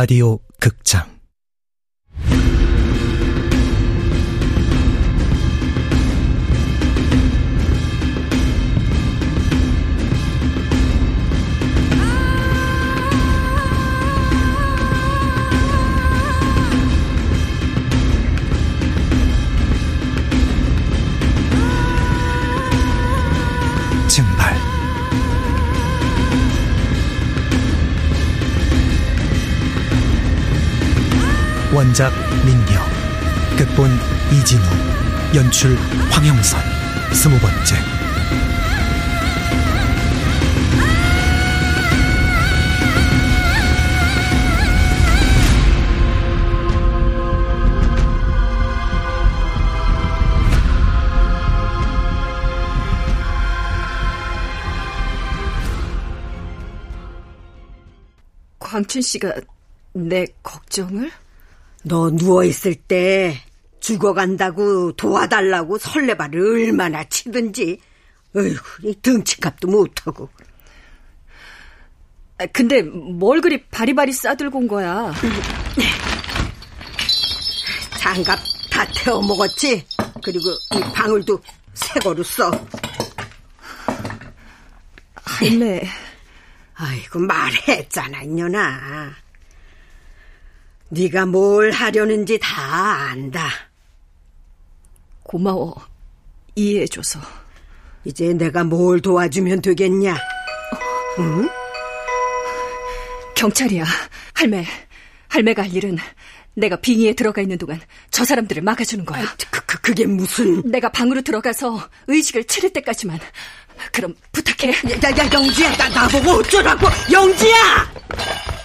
라디오 극장 원작 민경 극본 이진우 연출 황영선 스무 번째 광춘 씨가 내 걱정을? 너 누워있을 때 죽어간다고 도와달라고 설레발을 얼마나 치든지. 어이구 이 등치값도 못하고. 아, 근데 뭘 그리 바리바리 싸들고 온 거야? 장갑 다 태워 먹었지? 그리고 이 방울도 새 거로 써. 할매, 아이고 말했잖아 이년아 네가 뭘 하려는지 다 안다 고마워. 이해해줘서. 이제 내가 뭘 도와주면 되겠냐 경찰이야. 할매. 할매가 할 일은 내가 빙의에 들어가 있는 동안 저 사람들을 막아주는 거야. 그, 그, 그게 무슨 내가 방으로 들어가서 의식을 차릴 때까지만. 그럼 부탁해. 야, 야, 영지야, 나, 나보고 어쩌라고, 영지야!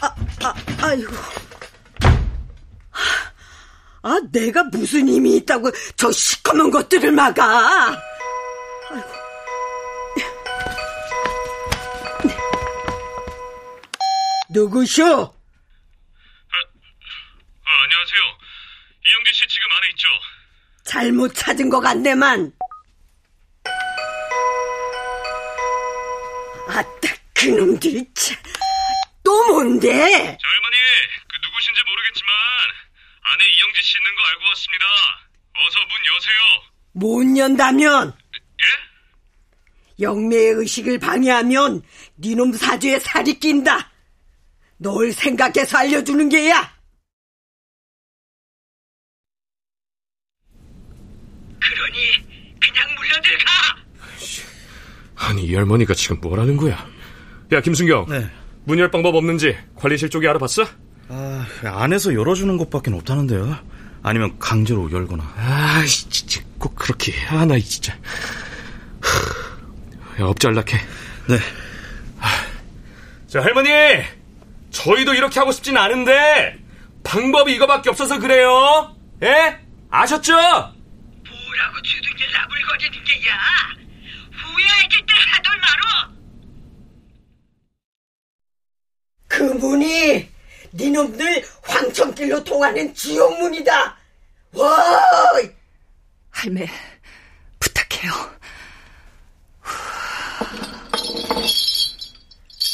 아, 아, 아이고. 아, 내가 무슨 힘이 있다고 저 시커먼 것들을 막아. 아이고. 누구쇼? 아, 안녕하세요. 이영재 씨 지금 안에 있죠? 잘못 찾은 것 같네만. 아따, 그놈들이 참. 또 뭔데? 저할머니, 그 누구신지 모르겠지만 안에 이영재 씨 있는 거 알고 왔습니다. 어서 문 여세요. 못 연다면 예? 영매의 의식을 방해하면 니놈 사주에 살이 낀다. 널 생각해서 알려주는 게야. 그러니 그냥 물러들 가. 아니, 이 할머니가 지금 뭐라는 거야? 야, 김순경. 네. 문열 방법 없는지 관리실 쪽에 알아봤어? 아, 안에서 열어주는 것밖에 없다는데요. 아니면 강제로 열거나. 아, 진짜 꼭 그렇게 해야 하나, 진짜. 야, 업잘락해. 네. 자, 할머니! 저희도 이렇게 하고 싶진 않은데, 방법이 이거밖에 없어서 그래요. 예? 아셨죠? 뭐라고 주둥이 나불거리는 게야. 후회하실 때 하돌 마로. 그 문이 니놈들 황천길로 통하는 지옥문이다. 와! 할매, 부탁해요.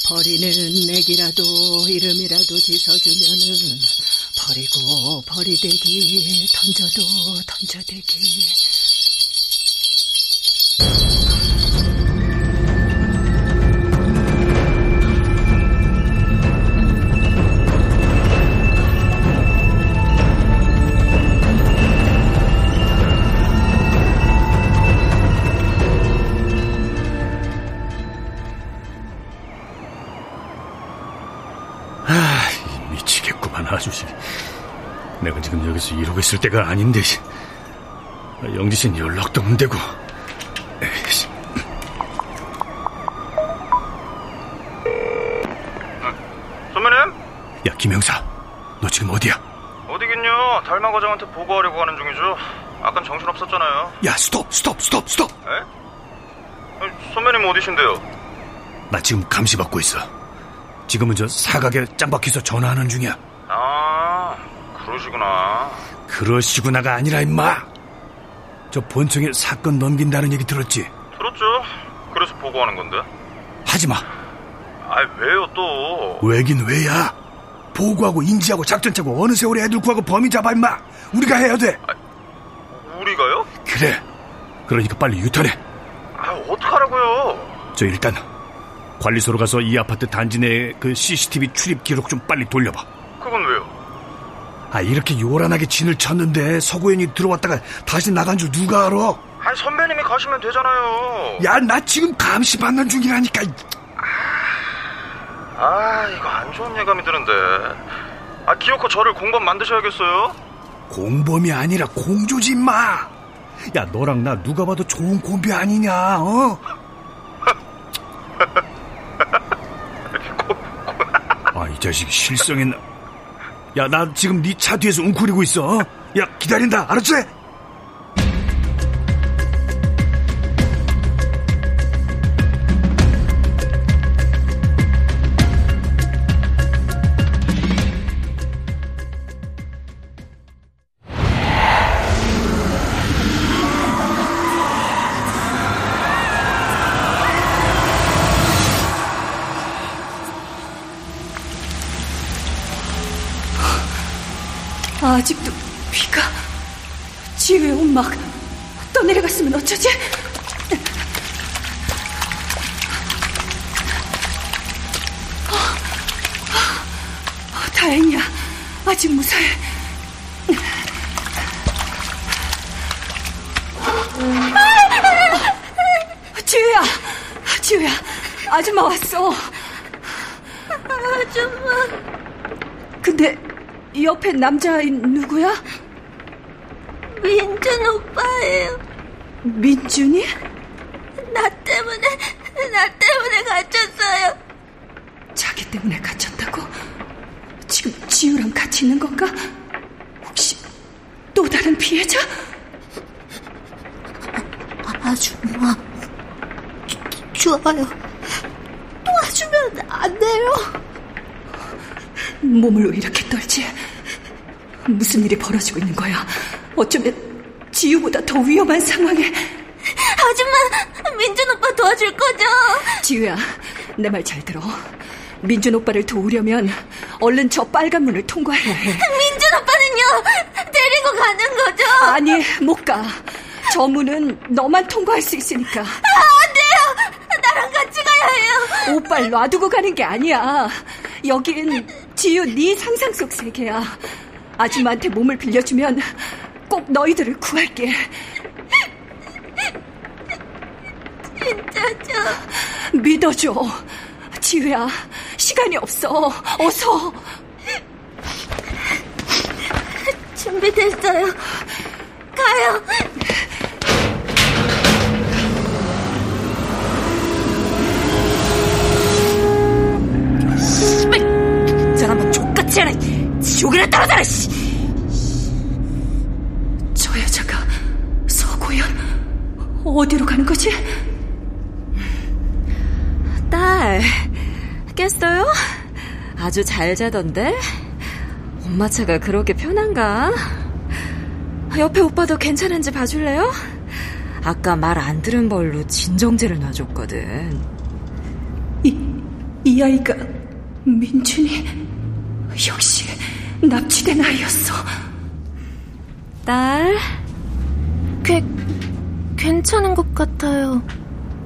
버리는 맥이라도 이름이라도 짖어주면은 버리고 버리대기 던져도 던져대기 미치겠구만, 아주. 씨. 내가 지금 여기서 이러고 있을 때가 아닌데, 씨. 아, 영지 씨는 연락도 안 되고. 에이씨. 선배님? 야, 김영사. 너 지금 어디야? 어디긴요. 달마 과장한테 보고하려고 하는 중이죠. 아깐 정신 없었잖아요. 야, 스톱, 스톱, 스톱, 스톱. 에? 선배님 어디신데요? 나 지금 감시 받고 있어. 지금은 저 사각에 짱박혀서 전화하는 중이야. 아, 그러시구나. 그러시구나가 아니라 임마. 저 본청에 사건 넘긴다는 얘기 들었지? 들었죠? 그래서 보고하는 건데. 하지 마. 아, 왜요 또? 왜긴 왜야? 보고하고 인지하고 작전 짜고 어느 세월에 애들 구하고 범인 잡아 임마 우리가 해야 돼 우리가요? 그래 그러니까 빨리 유턴해 아, 어떡하라고요? 저 일단 관리소로 가서 이 아파트 단지 내 그 CCTV 출입 기록 좀 빨리 돌려봐 그건 왜요? 아 이렇게 요란하게 진을 쳤는데 서구현이 들어왔다가 다시 나간 줄 누가 알아 아니, 선배님이 가시면 되잖아요. 야 나 지금 감시 받는 중이라니까 아, 이거 안 좋은 예감이 드는데. 아, 기어코 저를 공범 만드셔야겠어요? 공범이 아니라 공조지 임마 야 너랑 나 누가 봐도 좋은 콤비 아니냐 어? 아 이 자식이 실성했나 야 나 지금 네 차 뒤에서 웅크리고 있어 어? 야 기다린다 알았지? 아직도 비가 지우의 옷막 떠내려갔으면 어쩌지? 어, 어, 다행이야. 아직 무사해. 아, 지우야, 지우야, 아줌마 왔어. 아줌마. 근데 옆에 남자인 누구야? 민준 오빠예요. 민준이? 나 때문에, 나 때문에 갇혔어요. 자기 때문에 갇혔다고? 지금 지우랑 같이 있는 건가? 혹시 또 다른 피해자? 아줌마. 좋아요. 도와주면 안 돼요. 몸을 왜 이렇게 떨지? 무슨 일이 벌어지고 있는 거야? 어쩌면 지우보다 더 위험한 상황에 아줌마, 민준 오빠 도와줄 거죠? 지우야, 내 말 잘 들어. 민준 오빠를 도우려면 얼른 저 빨간 문을 통과해야 해. 민준 오빠는요, 데리고 가는 거죠? 아니, 못 가. 저 문은 너만 통과할 수 있으니까. 아, 안 돼요! 나랑 같이 가야 해요! 오빠를 놔두고 가는 게 아니야. 여긴 지우 네 상상 속 세계야. 아줌마한테 몸을 빌려주면 꼭 너희들을 구할게. 진짜죠? 믿어줘. 지우야, 시간이 없어. 어서. 준비됐어요. 가요! 지옥이나 떨어져라, 씨. 저 여자가 서고연 어디로 가는 거지? 딸, 깼어요? 아주 잘 자던데? 엄마 차가 그렇게 편한가? 옆에 오빠도 괜찮은지 봐줄래요? 아까 말 안 들은 벌로 진정제를 놔줬거든. 이, 이 아이가 민준이 역시 납치된 아이였어. 딸, 괜, 괜찮은 것 같아요.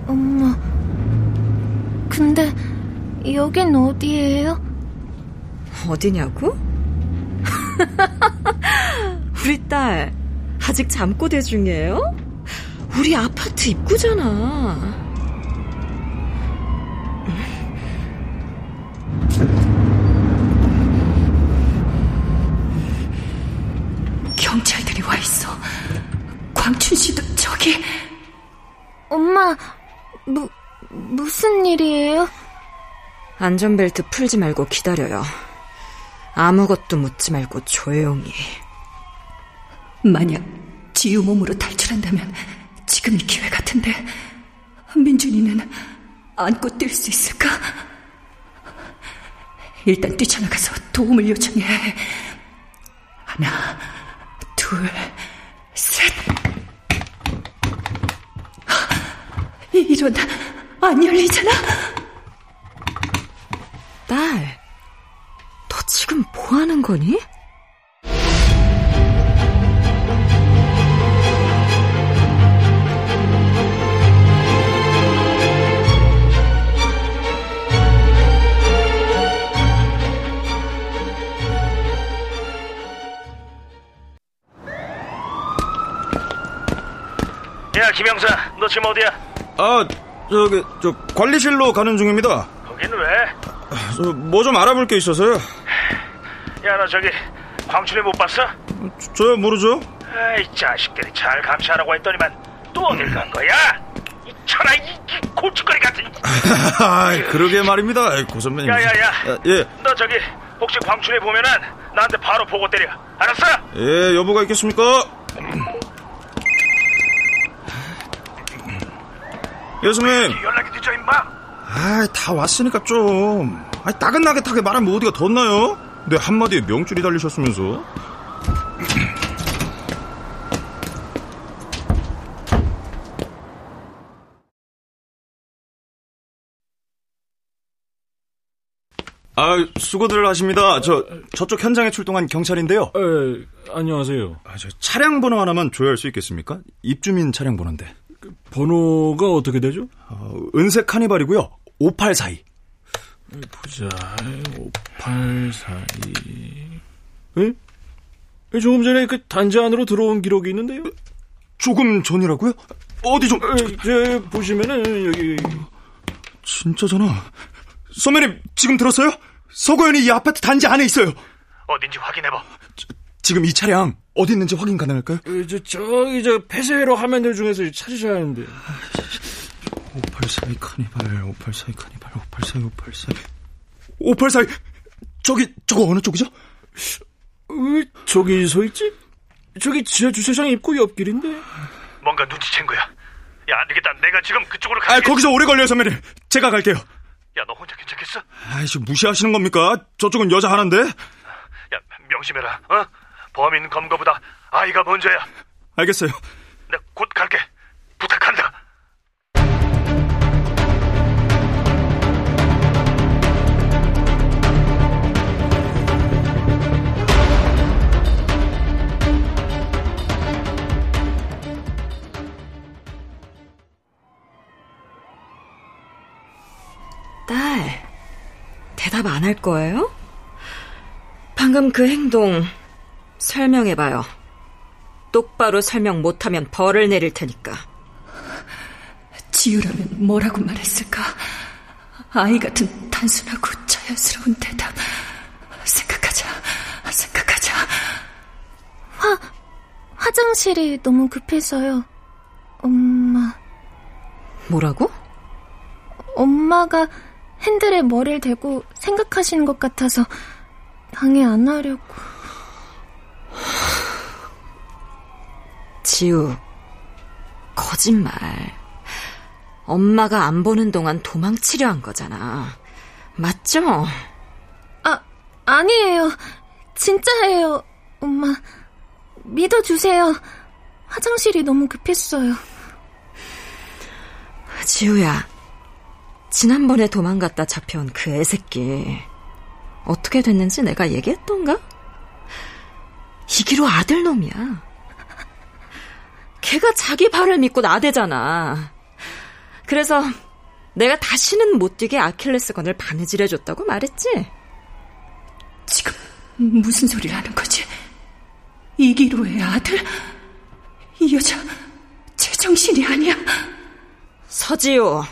엄마. 근데, 여긴 어디예요? 어디냐고? 우리 딸, 아직 잠꼬대 중이에요? 우리 아파트 입구잖아. 경찰들이 와 있어. 광춘 씨도 저기. 엄마, 무, 일이에요? 안전벨트 풀지 말고 기다려요. 아무것도 묻지 말고 조용히. 만약 지우 몸으로 탈출한다면 지금이 기회 같은데 민준이는 안고 뛸 수 있을까? 일단 뛰쳐나가서 도움을 요청해야 해. 하나, 둘, 셋. 이런 안 열리잖아. 딸, 너 지금 거니? 야 김영사 너 지금 어디야? 아, 저기, 저, 관리실로 가는 중입니다. 거긴 왜? 저, 뭐좀 알아볼 게 있어서요. 야 너 저기 광춘이 못 봤어? 저, 저야 모르죠? 아이 자식들이 잘 감시하라고 했더니만 또 어딜 간 거야? 이 천하 이, 이 고춧가리 같은 아, 그러게 말입니다. 아이, 고 선배님. 야야야 아, 예, 너 저기 혹시 광춘이 보면은 나한테 바로 보고 때려 알았어? 예, 여보가 있겠습니까? 예, 선배님. 연락이 늦어 임마 아, 다 왔으니까 좀. 아, 따긋나긋하게 말하면 어디가 덧나요? 내 한마디에 명줄이 달리셨으면서. 아, 수고들 하십니다. 저, 저쪽 현장에 출동한 경찰인데요. 에, 안녕하세요. 아, 저 차량 번호 하나만 조회할 수 있겠습습니까? 입주민 차량 번호인데. 번호가 어떻게 되죠? 어, 은색 카니발이고요. 5842. 보자. 5842. 에? 에, 조금 전에 그 단지 안으로 들어온 기록이 있는데요. 조금 전이라고요? 어디 좀. 에, 저, 보시면은, 여기. 진짜 전화. 선배님, 지금 들었어요? 서고현이 이 아파트 단지 안에 있어요. 어딘지 확인해봐 지금 이 차량 어디 있는지 확인 가능할까요? 에, 저, 저기, 저, 폐쇄로 화면들 중에서 찾으셔야 하는데. 5842 카니발, 5842 카니발, 5842, 5842. 5842! 저기, 저거 어느 쪽이죠? 왜 저기 서 있지? 저기 지하 주차장 입구 옆길인데. 뭔가 눈치챈 거야 야 안 되겠다 내가 지금 그쪽으로 아, 갈게 거기서 오래 걸려요, 선배님. 제가 갈게요. 야 너 혼자 괜찮겠어? 아이씨, 무시하시는 겁니까? 저쪽은 여자 하나인데? 야 명심해라 어? 범인 검거보다 아이가 먼저야 알겠어요. 내가 곧 갈게 부탁한다 딸, 대답 안 할 거예요? 방금 그 행동 설명해봐요. 똑바로 설명 못하면 벌을 내릴 테니까. 지우라면 뭐라고 말했을까? 아이 같은 단순하고 자연스러운 대답. 생각하자, 생각하자. 화장실이 너무 급해서요. 엄마. 뭐라고? 엄마가 핸들에 머리를 대고 생각하시는 것 같아서 방해 안 하려고. 지우, 거짓말. 엄마가 안 보는 동안 도망치려 한 거잖아. 맞죠? 아, 아니에요. 진짜예요, 엄마. 믿어주세요. 화장실이 너무 급했어요. 지우야, 지난번에 도망갔다 잡혀온 그 애새끼. 어떻게 됐는지 내가 얘기했던가? 이기로 아들놈이야. 걔가 자기 발을 믿고 나대잖아. 그래서 내가 다시는 못 뛰게 아킬레스건을 바느질해 줬다고 말했지? 지금 무슨 소리를 하는 거지? 이기로의 아들? 이 여자 제정신이 아니야. 서지호,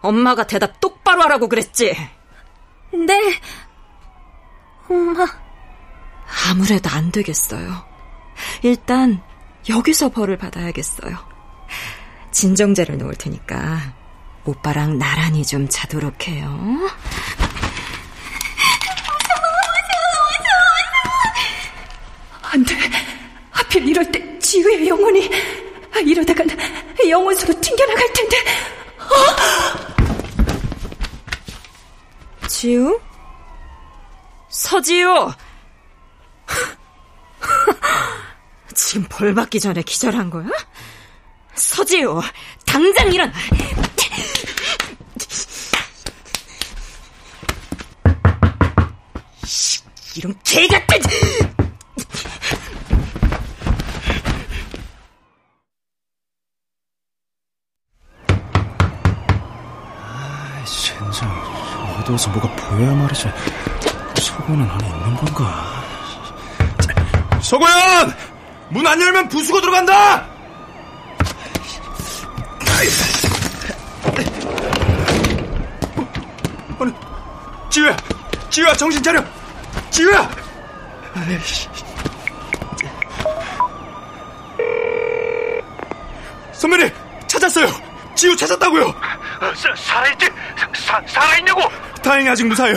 엄마가 대답 똑바로 하라고 그랬지? 네. 엄마. 아무래도 안 되겠어요. 일단 여기서 벌을 받아야겠어요. 진정제를 놓을 테니까 오빠랑 나란히 좀 자도록 해요. 안 돼. 하필 이럴 때 지우의 영혼이 이러다간 영혼수로 튕겨나갈 텐데. 지우? 서지우! 지금 벌 받기 전에 기절한 거야? 서지우, 당장 일어나! 이런 개 같은! 아, 젠장. 어두워서 뭐가 보여야 말이지. 서고는 안에 있는 건가? 서고현! 문 안 열면 부수고 들어간다! 아니, 지우야! 지우야, 정신 차려! 지우야! 선배님, 찾았어요! 지우 찾았다고요! 사, 살아있지? 사, 살아있냐고? 다행히 아직 무사해요.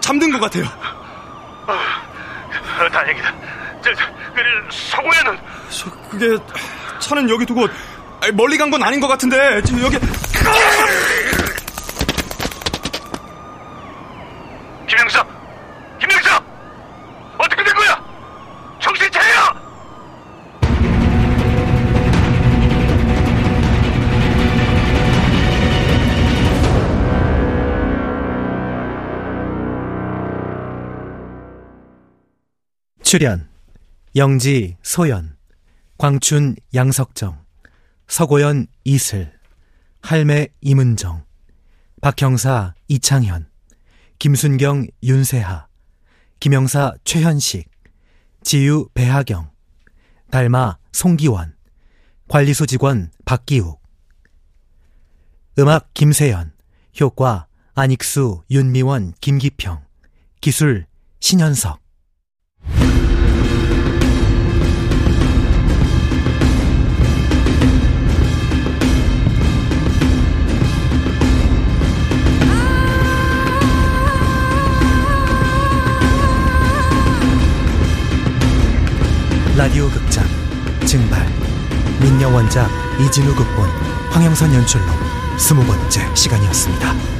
잠든 것 같아요. 어, 다행이다. 저, 저, 저, 그게, 차는 여기 두고, 멀리 간 건 아닌 것 같은데, 지금 여기. 김영석! 김영석! 어떻게 된 거야? 정신 차려! 출연 영지 소연 광춘 양석정 서고연 이슬 할매 임은정 박형사 이창현 김순경 윤세하 김영사 최현식 지유 배하경 달마 송기원 관리소 직원 박기욱. 음악 김세연 효과 안익수 윤미원 김기평 기술 신현석 라디오 극장 증발 민녀 원작 이진우 극본 황영선 연출로 스무 번째 시간이었습니다.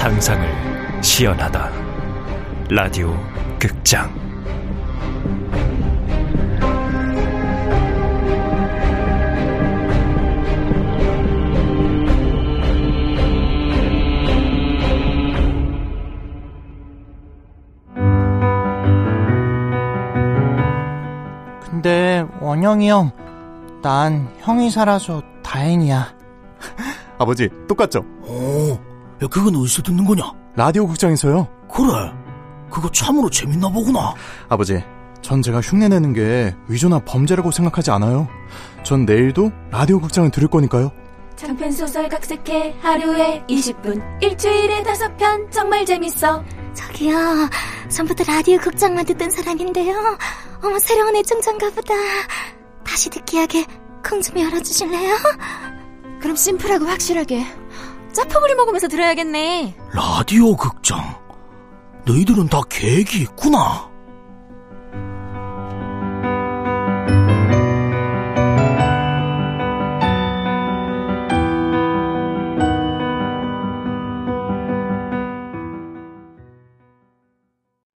상상을 시연하다. 라디오 극장. 근데 원영이 형, 난 형이 살아서 다행이야. 아버지, 똑같죠? 어, 야, 그건 어디서 듣는 거냐? 라디오 극장에서요. 그래. 그거 참으로 재밌나 보구나. 아버지, 전 제가 흉내내는 게 위조나 범죄라고 생각하지 않아요. 전 내일도 라디오 극장을 들을 거니까요. 장편 소설 각색해 하루에 20분 일주일에 다섯 편 정말 재밌어 저기요 전부터 라디오 극장만 듣던 사람인데요 어머 새로운 애청자인가 보다 다시 듣기 하게 콩 좀 열어주실래요? 그럼 심플하고 확실하게 짜파구리 먹으면서 들어야겠네 라디오 극장. 너희들은 다 계획이 있구나.